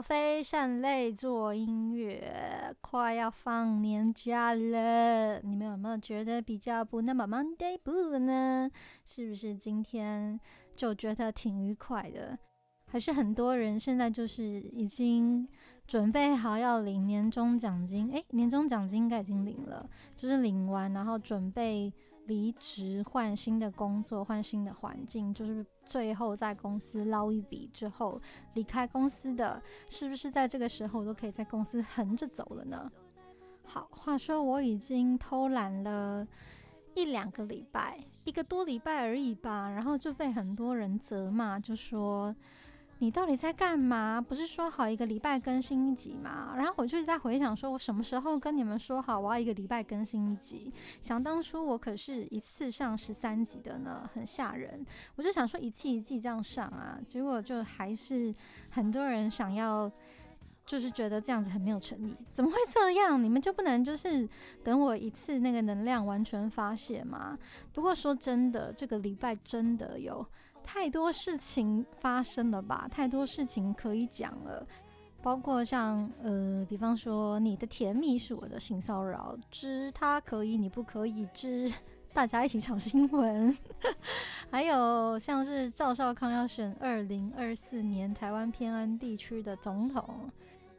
非善类做音乐，快要放年假了，你们有没有觉得比较不那么 Monday Blue 呢？是不是今天就觉得挺愉快的？还是很多人现在就是已经准备好要领年终奖金？诶，年终奖金应该已经领了，就是领完然后准备。离职换新的工作，换新的环境，就是最后在公司捞一笔之后离开公司的，是不是在这个时候都可以在公司横着走了呢？好，话说我已经偷懒了一两个礼拜，一个多礼拜而已吧，然后就被很多人责骂，就说。你到底在干嘛？不是说好一个礼拜更新一集吗？然后我就在回想，说我什么时候跟你们说好我要一个礼拜更新一集？想当初我可是一次上十三集的呢，很吓人。我就想说一季一季这样上啊，结果就还是很多人想要，就是觉得这样子很没有诚意。怎么会这样？你们就不能就是等我一次那个能量完全发泄吗？不过说真的，这个礼拜真的有。太多事情发生了吧，太多事情可以讲了，包括像呃，比方说你的甜蜜是我的性骚扰之，他可以你不可以之，大家一起炒新闻，还有像是赵少康要选二零二四年台湾偏安地区的总统，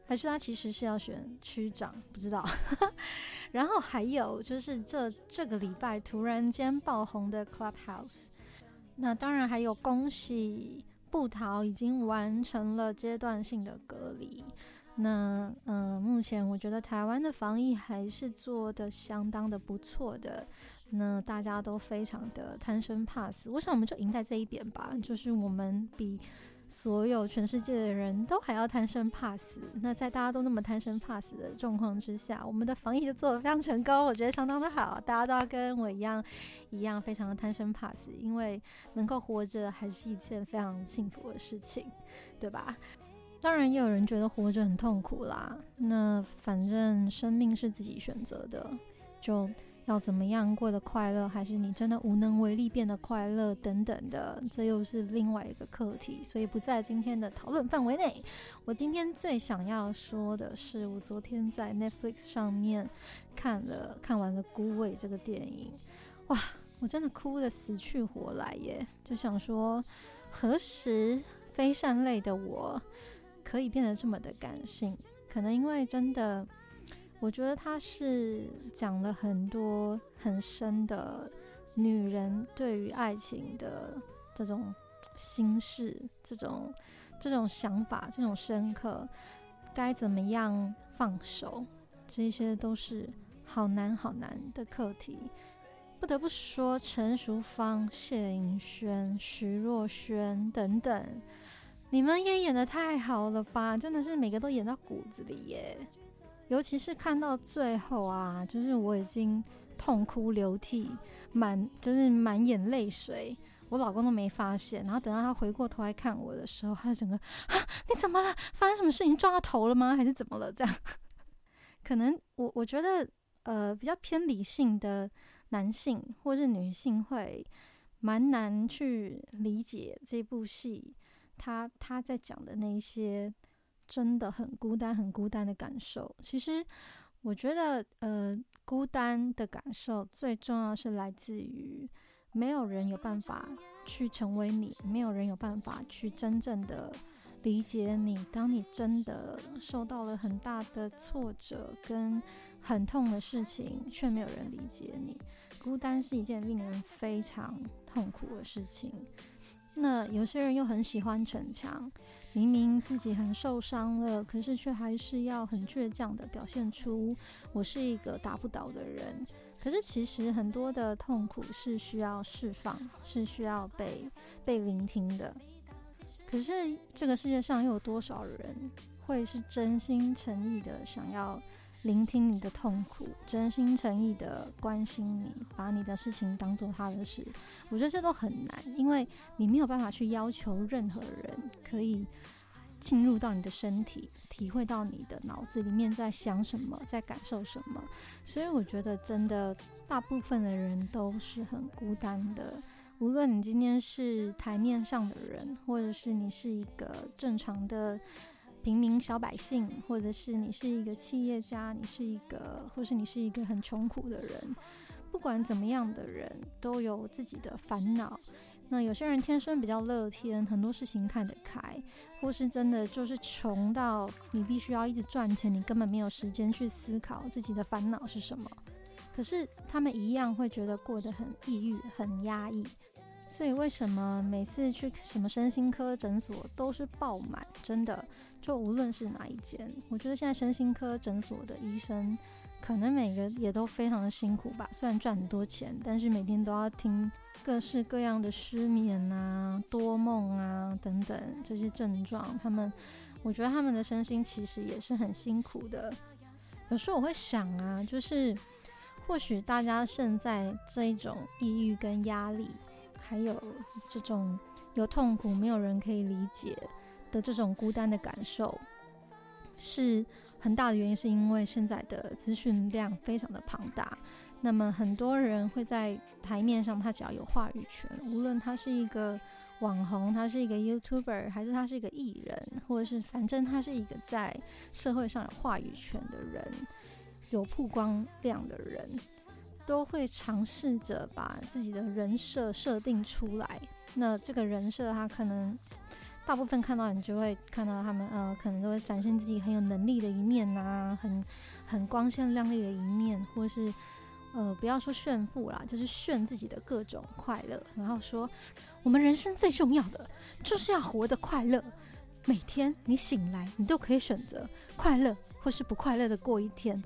还是他其实是要选区长，不知道。然后还有就是这这个礼拜突然间爆红的 Clubhouse。那当然还有恭喜布桃已经完成了阶段性的隔离。那呃，目前我觉得台湾的防疫还是做得相当的不错的。那大家都非常的贪生怕死，我想我们就赢在这一点吧，就是我们比。所有全世界的人都还要贪生怕死，那在大家都那么贪生怕死的状况之下，我们的防疫就做得非常成功，我觉得相当的好。大家都要跟我一样，一样非常的贪生怕死，因为能够活着还是一件非常幸福的事情，对吧？当然也有人觉得活着很痛苦啦，那反正生命是自己选择的，就。要怎么样过得快乐，还是你真的无能为力变得快乐等等的，这又是另外一个课题，所以不在今天的讨论范围内。我今天最想要说的是，我昨天在 Netflix 上面看了看完了《孤味》这个电影，哇，我真的哭得死去活来耶！就想说，何时非善类的我可以变得这么的感性？可能因为真的。我觉得他是讲了很多很深的女人对于爱情的这种心事，这种这种想法，这种深刻，该怎么样放手，这些都是好难好难的课题。不得不说，陈淑芳、谢颖萱、徐若瑄等等，你们也演得太好了吧！真的是每个都演到骨子里耶。尤其是看到最后啊，就是我已经痛哭流涕，满就是满眼泪水，我老公都没发现。然后等到他回过头来看我的时候，他整个啊，你怎么了？发生什么事情？撞到头了吗？还是怎么了？这样，可能我我觉得呃，比较偏理性的男性或是女性会蛮难去理解这部戏，他他在讲的那一些。真的很孤单，很孤单的感受。其实，我觉得，呃，孤单的感受最重要是来自于没有人有办法去成为你，没有人有办法去真正的理解你。当你真的受到了很大的挫折跟很痛的事情，却没有人理解你，孤单是一件令人非常痛苦的事情。那有些人又很喜欢逞强，明明自己很受伤了，可是却还是要很倔强的表现出我是一个打不倒的人。可是其实很多的痛苦是需要释放，是需要被被聆听的。可是这个世界上又有多少人会是真心诚意的想要聆听你的痛苦，真心诚意的关心你，把你的事情当做他的事。我觉得这都很难，因为你没有办法去要求任何人可以进入到你的身体，体会到你的脑子里面在想什么，在感受什么。所以我觉得，真的大部分的人都是很孤单的。无论你今天是台面上的人，或者是你是一个正常的平民小百姓，或者是你是一个企业家，你是一个，或是你是一个很穷苦的人，不管怎么样的人，都有自己的烦恼。那有些人天生比较乐天，很多事情看得开，或是真的就是穷到你必须要一直赚钱，你根本没有时间去思考自己的烦恼是什么。可是他们一样会觉得过得很抑郁、很压抑，所以为什么每次去什么身心科诊所都是爆满？真的，就无论是哪一间，我觉得现在身心科诊所的医生可能每个也都非常的辛苦吧。虽然赚很多钱，但是每天都要听各式各样的失眠啊、多梦啊等等这些症状，他们，我觉得他们的身心其实也是很辛苦的。有时候我会想啊，就是。或许大家现在这一种抑郁跟压力，还有这种有痛苦、没有人可以理解的这种孤单的感受，是很大的原因，是因为现在的资讯量非常的庞大。那么很多人会在台面上，他只要有话语权，无论他是一个网红，他是一个 YouTuber，还是他是一个艺人，或者是反正他是一个在社会上有话语权的人。有曝光量的人，都会尝试着把自己的人设设定出来。那这个人设，他可能大部分看到你就会看到他们，呃，可能都会展现自己很有能力的一面呐、啊，很很光鲜亮丽的一面，或是呃，不要说炫富啦，就是炫自己的各种快乐，然后说我们人生最重要的就是要活得快乐。每天你醒来，你都可以选择快乐或是不快乐的过一天。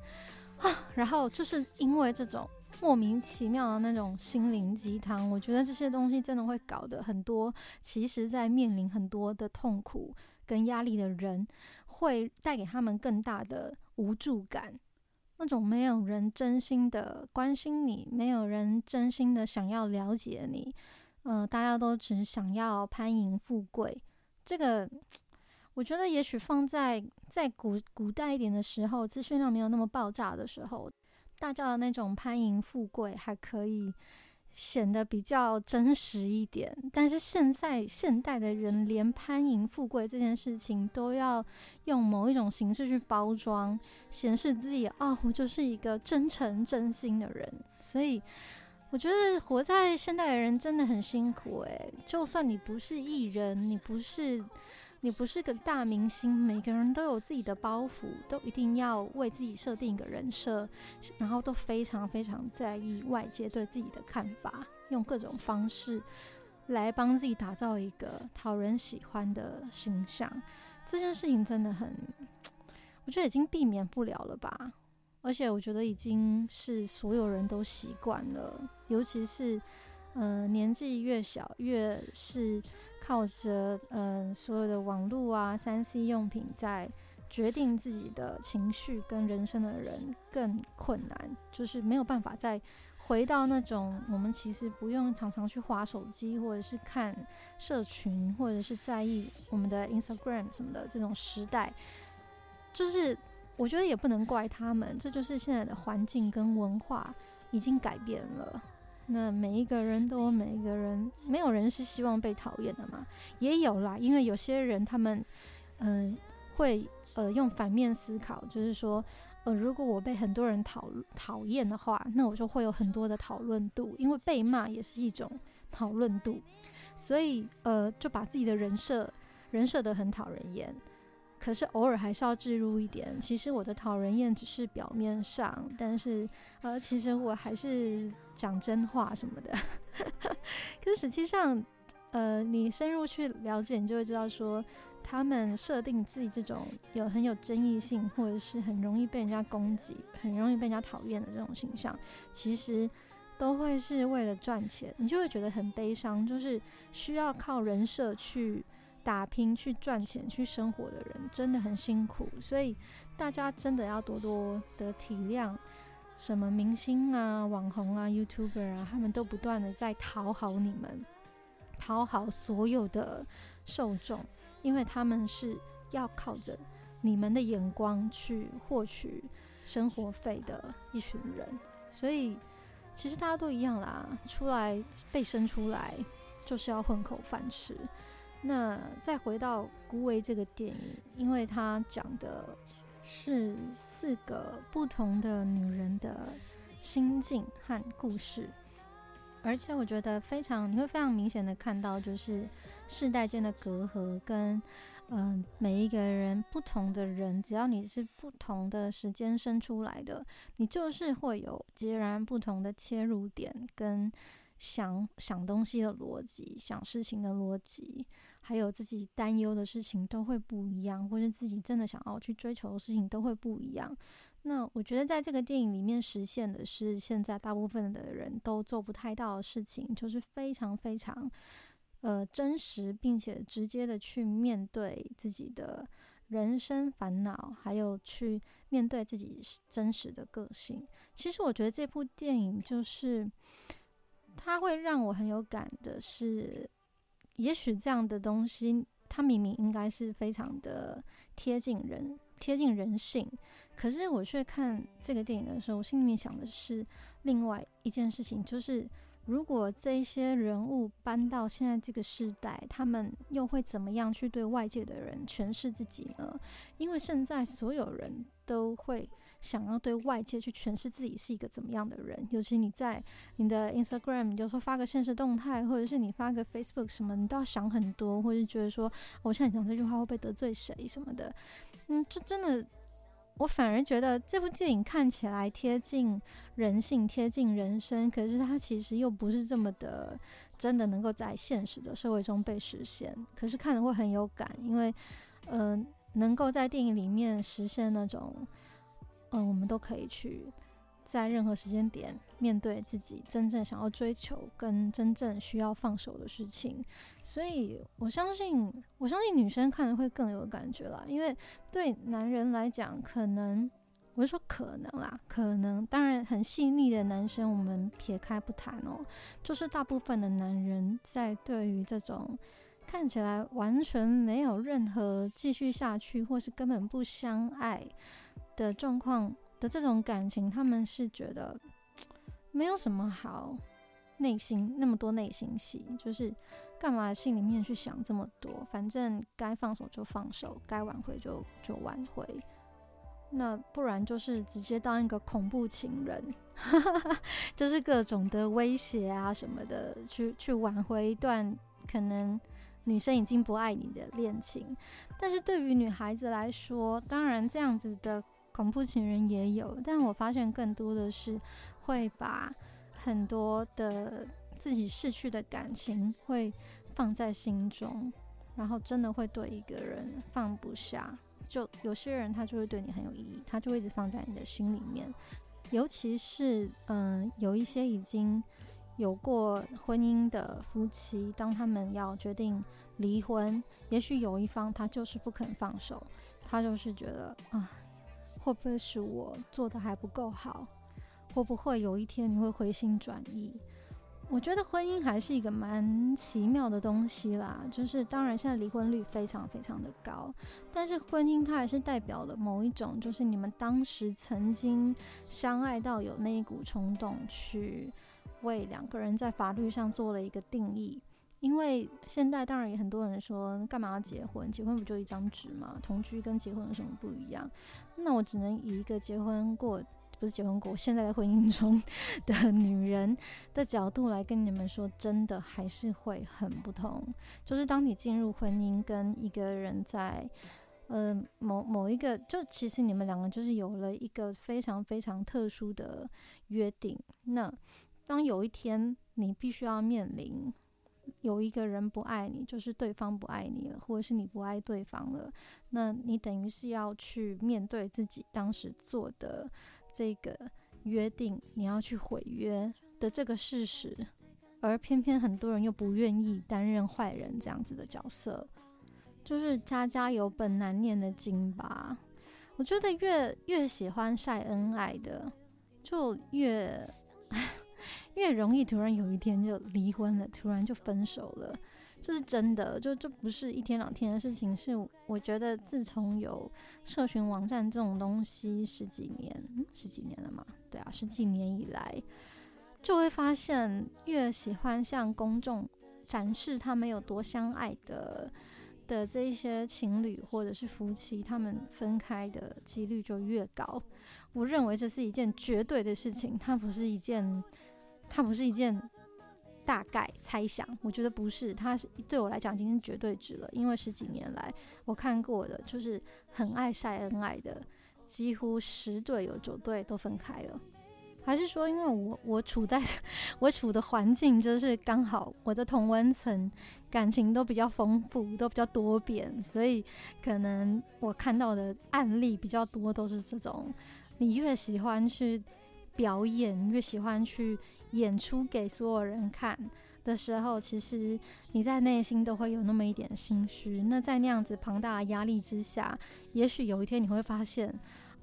啊，然后就是因为这种莫名其妙的那种心灵鸡汤，我觉得这些东西真的会搞得很多，其实在面临很多的痛苦跟压力的人，会带给他们更大的无助感。那种没有人真心的关心你，没有人真心的想要了解你，呃，大家都只想要攀盈富贵，这个。我觉得也许放在在古古代一点的时候，资讯量没有那么爆炸的时候，大家的那种攀盈富贵还可以显得比较真实一点。但是现在现代的人，连攀盈富贵这件事情都要用某一种形式去包装，显示自己啊、我就是一个真诚真心的人。所以我觉得活在现代的人真的很辛苦诶，就算你不是艺人，你不是。你不是个大明星，每个人都有自己的包袱，都一定要为自己设定一个人设，然后都非常非常在意外界对自己的看法，用各种方式来帮自己打造一个讨人喜欢的形象。这件事情真的很，我觉得已经避免不了了吧？而且我觉得已经是所有人都习惯了，尤其是。呃，年纪越小，越是靠着嗯、所有的网络啊、三 C 用品在决定自己的情绪跟人生的人更困难，就是没有办法再回到那种我们其实不用常常去滑手机，或者是看社群，或者是在意我们的 Instagram 什么的这种时代。就是我觉得也不能怪他们，这就是现在的环境跟文化已经改变了。那每一个人都有每一个人，没有人是希望被讨厌的嘛？也有啦，因为有些人他们，嗯、会呃用反面思考，就是说，呃，如果我被很多人讨讨厌的话，那我就会有很多的讨论度，因为被骂也是一种讨论度，所以呃就把自己的人设人设得很讨人厌。可是偶尔还是要置入一点，其实我的讨人厌只是表面上，但是呃，其实我还是讲真话什么的。可是实际上，呃，你深入去了解，你就会知道说，他们设定自己这种有很有争议性，或者是很容易被人家攻击、很容易被人家讨厌的这种形象，其实都会是为了赚钱，你就会觉得很悲伤，就是需要靠人设去。打拼去赚钱去生活的人真的很辛苦，所以大家真的要多多的体谅。什么明星啊、网红啊、YouTuber 啊，他们都不断的在讨好你们，讨好所有的受众，因为他们是要靠着你们的眼光去获取生活费的一群人。所以其实大家都一样啦，出来被生出来就是要混口饭吃。那再回到《孤味》这个电影，因为它讲的。是四个不同的女人的心境和故事，而且我觉得非常，你会非常明显的看到，就是世代间的隔阂跟，嗯、每一个人不同的人，只要你是不同的时间生出来的，你就是会有截然不同的切入点跟想想东西的逻辑，想事情的逻辑。还有自己担忧的事情都会不一样，或是自己真的想要去追求的事情都会不一样。那我觉得在这个电影里面实现的是现在大部分的人都做不太到的事情，就是非常非常呃真实，并且直接的去面对自己的人生烦恼，还有去面对自己真实的个性。其实我觉得这部电影就是它会让我很有感的是。也许这样的东西，它明明应该是非常的贴近人、贴近人性，可是我却看这个电影的时候，我心里面想的是另外一件事情，就是如果这些人物搬到现在这个时代，他们又会怎么样去对外界的人诠释自己呢？因为现在所有人都会。想要对外界去诠释自己是一个怎么样的人，尤其你在你的 Instagram，你就说发个现实动态，或者是你发个 Facebook 什么，你都要想很多，或者是觉得说我现在讲这句话会不会得罪谁什么的。嗯，这真的，我反而觉得这部电影看起来贴近人性、贴近人生，可是它其实又不是这么的真的能够在现实的社会中被实现。可是看了会很有感，因为嗯、呃，能够在电影里面实现那种。嗯，我们都可以去在任何时间点面对自己真正想要追求跟真正需要放手的事情，所以我相信，我相信女生看了会更有感觉啦。因为对男人来讲，可能我是说可能啦，可能当然很细腻的男生我们撇开不谈哦，就是大部分的男人在对于这种看起来完全没有任何继续下去，或是根本不相爱。的状况的这种感情，他们是觉得没有什么好内心那么多内心戏，就是干嘛心里面去想这么多？反正该放手就放手，该挽回就就挽回。那不然就是直接当一个恐怖情人，就是各种的威胁啊什么的，去去挽回一段可能女生已经不爱你的恋情。但是对于女孩子来说，当然这样子的。恐怖情人也有，但我发现更多的是会把很多的自己逝去的感情会放在心中，然后真的会对一个人放不下。就有些人他就会对你很有意义，他就会一直放在你的心里面。尤其是嗯，有一些已经有过婚姻的夫妻，当他们要决定离婚，也许有一方他就是不肯放手，他就是觉得啊。会不会是我做的还不够好？会不会有一天你会回心转意？我觉得婚姻还是一个蛮奇妙的东西啦。就是当然现在离婚率非常非常的高，但是婚姻它还是代表了某一种，就是你们当时曾经相爱到有那一股冲动，去为两个人在法律上做了一个定义。因为现在当然也很多人说，干嘛要结婚？结婚不就一张纸吗？同居跟结婚有什么不一样？那我只能以一个结婚过，不是结婚过，现在的婚姻中的女人的角度来跟你们说，真的还是会很不同。就是当你进入婚姻，跟一个人在，呃，某某一个，就其实你们两个就是有了一个非常非常特殊的约定。那当有一天你必须要面临。有一个人不爱你，就是对方不爱你了，或者是你不爱对方了，那你等于是要去面对自己当时做的这个约定，你要去毁约的这个事实，而偏偏很多人又不愿意担任坏人这样子的角色，就是家家有本难念的经吧。我觉得越越喜欢晒恩爱的，就越越容易突然有一天就离婚了，突然就分手了。这是真的，就这不是一天两天的事情。是我觉得自从有社群网站这种东西十几年，十几年了嘛？对啊，十几年以来，就会发现越喜欢向公众展示他们有多相爱的。的这一些情侣或者是夫妻，他们分开的几率就越高。我认为这是一件绝对的事情，它不是一件，它不是一件大概猜想。我觉得不是，它是对我来讲已经是绝对值了。因为十几年来我看过的，就是很爱晒恩爱的，几乎十对有九对都分开了。还是说，因为我我处在 我处的环境，就是刚好我的同温层感情都比较丰富，都比较多变，所以可能我看到的案例比较多，都是这种。你越喜欢去表演，越喜欢去演出给所有人看的时候，其实你在内心都会有那么一点心虚。那在那样子庞大的压力之下，也许有一天你会发现。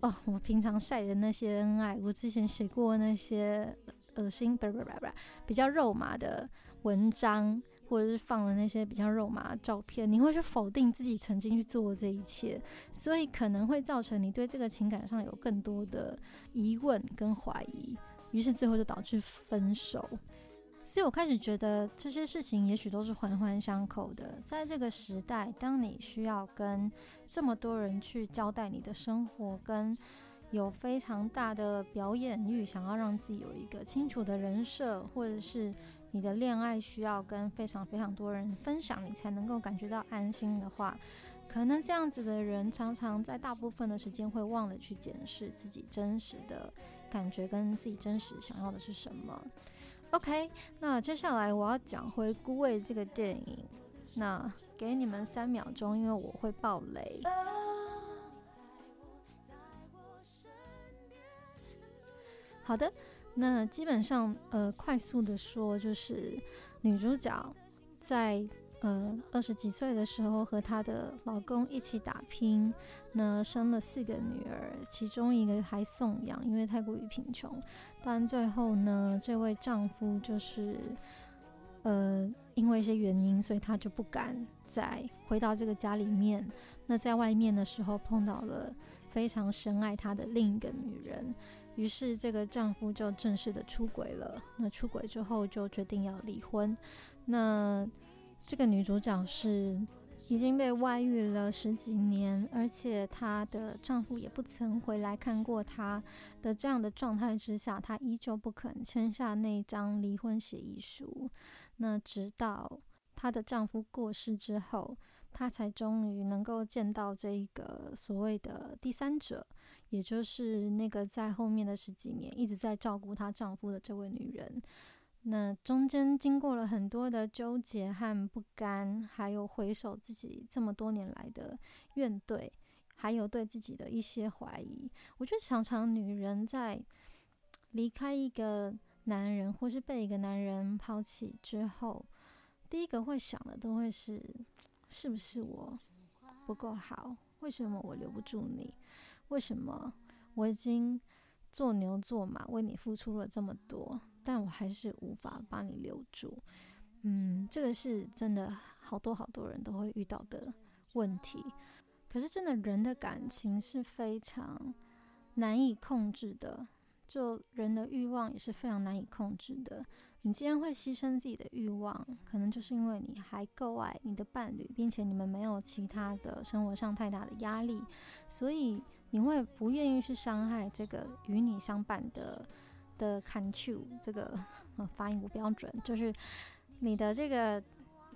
哦，我平常晒的那些恩爱，我之前写过那些恶心，不是不不，比较肉麻的文章，或者是放了那些比较肉麻的照片，你会去否定自己曾经去做这一切，所以可能会造成你对这个情感上有更多的疑问跟怀疑，于是最后就导致分手。所以我开始觉得这些事情也许都是环环相扣的。在这个时代，当你需要跟这么多人去交代你的生活，跟有非常大的表演欲，想要让自己有一个清楚的人设，或者是你的恋爱需要跟非常非常多人分享，你才能够感觉到安心的话，可能这样子的人常常在大部分的时间会忘了去检视自己真实的感觉跟自己真实想要的是什么。OK，那接下来我要讲回《孤味》这个电影。那给你们三秒钟，因为我会爆雷。好的，那基本上呃，快速的说，就是女主角在。呃，二十几岁的时候和她的老公一起打拼，那生了四个女儿，其中一个还送养，因为太过于贫穷。但最后呢，这位丈夫就是呃，因为一些原因，所以他就不敢再回到这个家里面。那在外面的时候碰到了非常深爱他的另一个女人，于是这个丈夫就正式的出轨了。那出轨之后就决定要离婚。那这个女主角是已经被外遇了十几年，而且她的丈夫也不曾回来看过她的这样的状态之下，她依旧不肯签下那张离婚协议书。那直到她的丈夫过世之后，她才终于能够见到这一个所谓的第三者，也就是那个在后面的十几年一直在照顾她丈夫的这位女人。那中间经过了很多的纠结和不甘，还有回首自己这么多年来的怨怼，还有对自己的一些怀疑。我觉得常常女人在离开一个男人，或是被一个男人抛弃之后，第一个会想的都会是：是不是我不够好？为什么我留不住你？为什么我已经做牛做马为你付出了这么多？但我还是无法把你留住，嗯，这个是真的，好多好多人都会遇到的问题。可是，真的人的感情是非常难以控制的，就人的欲望也是非常难以控制的。你既然会牺牲自己的欲望，可能就是因为你还够爱你的伴侣，并且你们没有其他的生活上太大的压力，所以你会不愿意去伤害这个与你相伴的。的 can t o 这个发音不标准，就是你的这个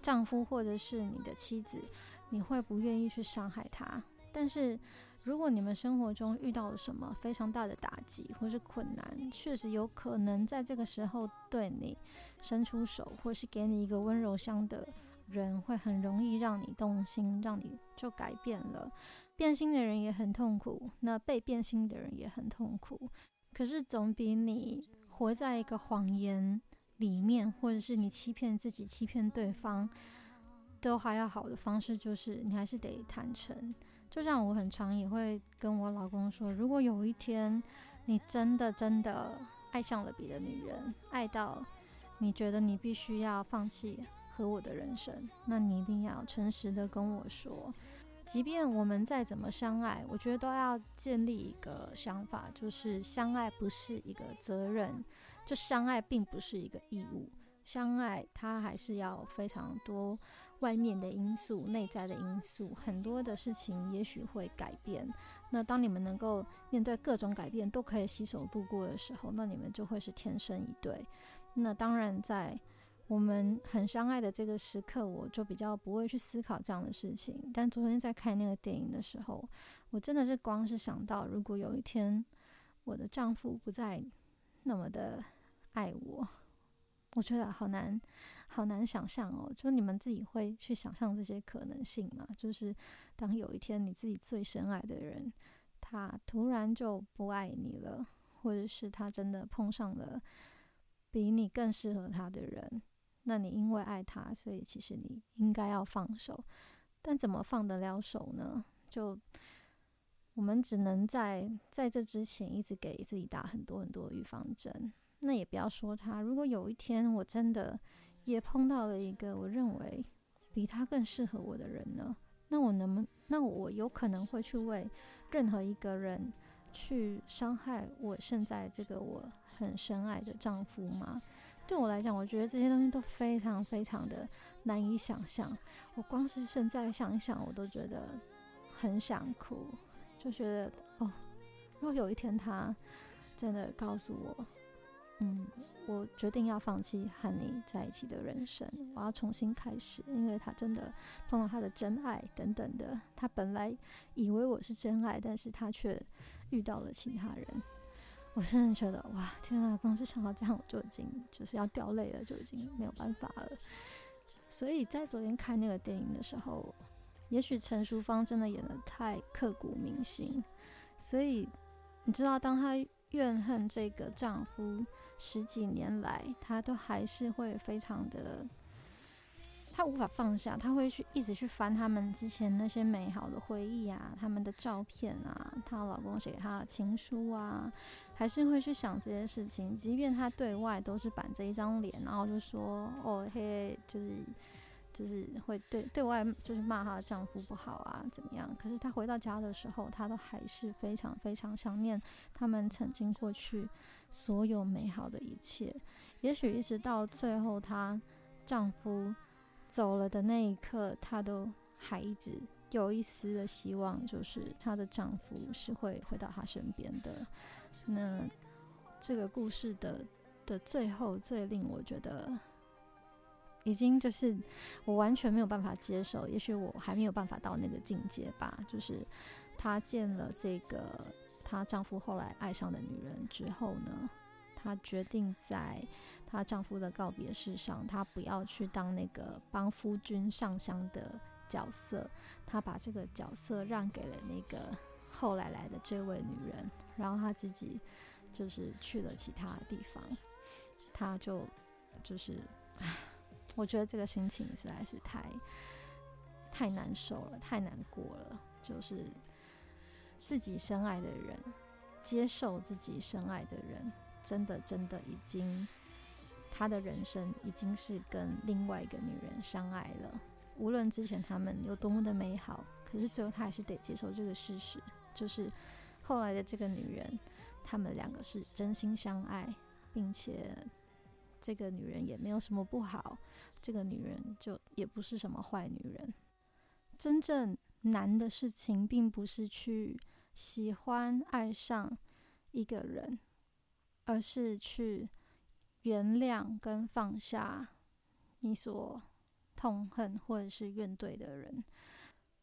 丈夫或者是你的妻子，你会不愿意去伤害他。但是如果你们生活中遇到了什么非常大的打击或是困难，确实有可能在这个时候对你伸出手，或是给你一个温柔乡的人，会很容易让你动心，让你就改变了。变心的人也很痛苦，那被变心的人也很痛苦。可是总比你活在一个谎言里面，或者是你欺骗自己、欺骗对方都还要好的方式，就是你还是得坦诚。就像我很常也会跟我老公说，如果有一天你真的真的爱上了别的女人，爱到你觉得你必须要放弃和我的人生，那你一定要诚实的跟我说。即便我们再怎么相爱，我觉得都要建立一个想法，就是相爱不是一个责任，就相爱并不是一个义务，相爱它还是要非常多。外面的因素、内在的因素，很多的事情也许会改变。那当你们能够面对各种改变，都可以携手度过的时候，那你们就会是天生一对。那当然，在我们很相爱的这个时刻，我就比较不会去思考这样的事情。但昨天在看那个电影的时候，我真的是光是想到，如果有一天我的丈夫不再那么的爱我，我觉得好难。好难想象哦，就你们自己会去想象这些可能性吗？就是当有一天你自己最深爱的人，他突然就不爱你了，或者是他真的碰上了比你更适合他的人，那你因为爱他，所以其实你应该要放手，但怎么放得了手呢？就我们只能在在这之前一直给自己打很多很多预防针。那也不要说他，如果有一天我真的。也碰到了一个我认为比他更适合我的人呢，那我能不，那我有可能会去为任何一个人去伤害我现在这个我很深爱的丈夫吗？对我来讲，我觉得这些东西都非常非常的难以想象。我光是现在想一想，我都觉得很想哭，就觉得哦，如果有一天他真的告诉我。嗯，我决定要放弃和你在一起的人生，我要重新开始，因为他真的碰到他的真爱等等的。他本来以为我是真爱，但是他却遇到了其他人。我真的觉得哇，天啊！光是想到这样，我就已经就是要掉泪了，就已经没有办法了。所以在昨天看那个电影的时候，也许陈淑芳真的演得太刻骨铭心，所以你知道，当他怨恨这个丈夫。十几年来，他都还是会非常的，他无法放下，他会去一直去翻他们之前那些美好的回忆啊，他们的照片啊，她老公写给她的情书啊，还是会去想这些事情。即便他对外都是板着一张脸，然后就说哦嘿，就是。就是会对对外就是骂她的丈夫不好啊，怎么样？可是她回到家的时候，她都还是非常非常想念他们曾经过去所有美好的一切。也许一直到最后她丈夫走了的那一刻，她都还一直有一丝的希望，就是她的丈夫是会回到她身边的。那这个故事的的最后，最令我觉得。已经就是我完全没有办法接受，也许我还没有办法到那个境界吧。就是她见了这个她丈夫后来爱上的女人之后呢，她决定在她丈夫的告别式上，她不要去当那个帮夫君上香的角色，她把这个角色让给了那个后来来的这位女人，然后她自己就是去了其他地方，她就就是。我觉得这个心情实在是太太难受了，太难过了。就是自己深爱的人，接受自己深爱的人，真的真的已经，他的人生已经是跟另外一个女人相爱了。无论之前他们有多么的美好，可是最后他还是得接受这个事实，就是后来的这个女人，他们两个是真心相爱，并且。这个女人也没有什么不好，这个女人就也不是什么坏女人。真正难的事情，并不是去喜欢、爱上一个人，而是去原谅跟放下你所痛恨或者是怨怼的人。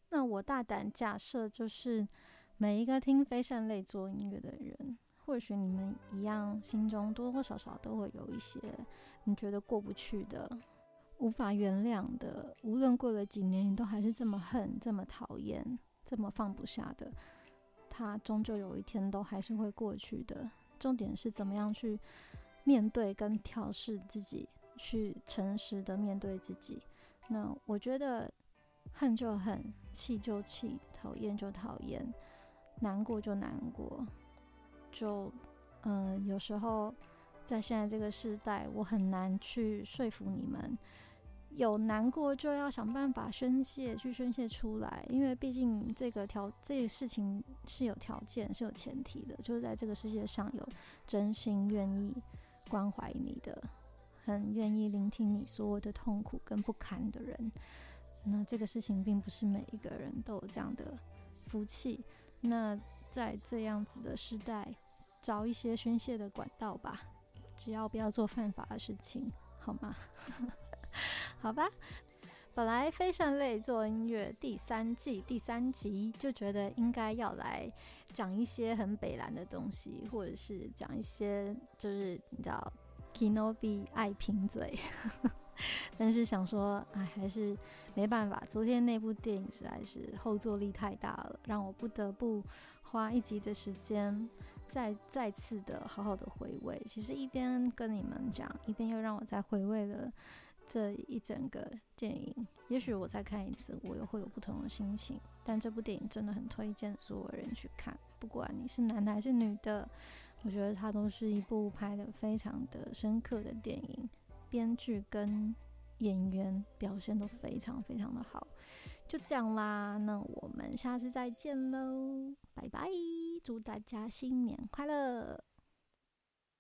那我大胆假设，就是每一个听非善类做音乐的人。或许你们一样，心中多多少少都会有一些你觉得过不去的、无法原谅的。无论过了几年，你都还是这么恨、这么讨厌、这么放不下的，他终究有一天都还是会过去的。重点是怎么样去面对跟调试自己，去诚实的面对自己，那我觉得恨就恨，气就气，讨厌就讨厌，难过就难过，就嗯、呃，有时候在现在这个时代，我很难去说服你们。有难过就要想办法宣泄，去宣泄出来，因为毕竟这个条这个事情是有条件、是有前提的，就是在这个世界上有真心愿意关怀你的，很愿意聆听你所有的痛苦跟不堪的人。那这个事情并不是每一个人都有这样的福气。那在这样子的时代，找一些宣泄的管道吧，只要不要做犯法的事情，好吗？好吧，本来《非善类做音乐》第三季第三集就觉得应该要来讲一些很北蓝的东西，或者是讲一些就是你知道 Kinobi 爱贫嘴，但是想说，哎，还是没办法。昨天那部电影实在是后坐力太大了，让我不得不花一集的时间再再次的好好的回味。其实一边跟你们讲，一边又让我再回味了。这一整个电影，也许我再看一次，我又会有不同的心情。但这部电影真的很推荐所有人去看，不管你是男的还是女的，我觉得它都是一部拍得非常的深刻的电影，编剧跟演员表现都非常非常的好。就这样啦，那我们下次再见喽，拜拜！祝大家新年快乐！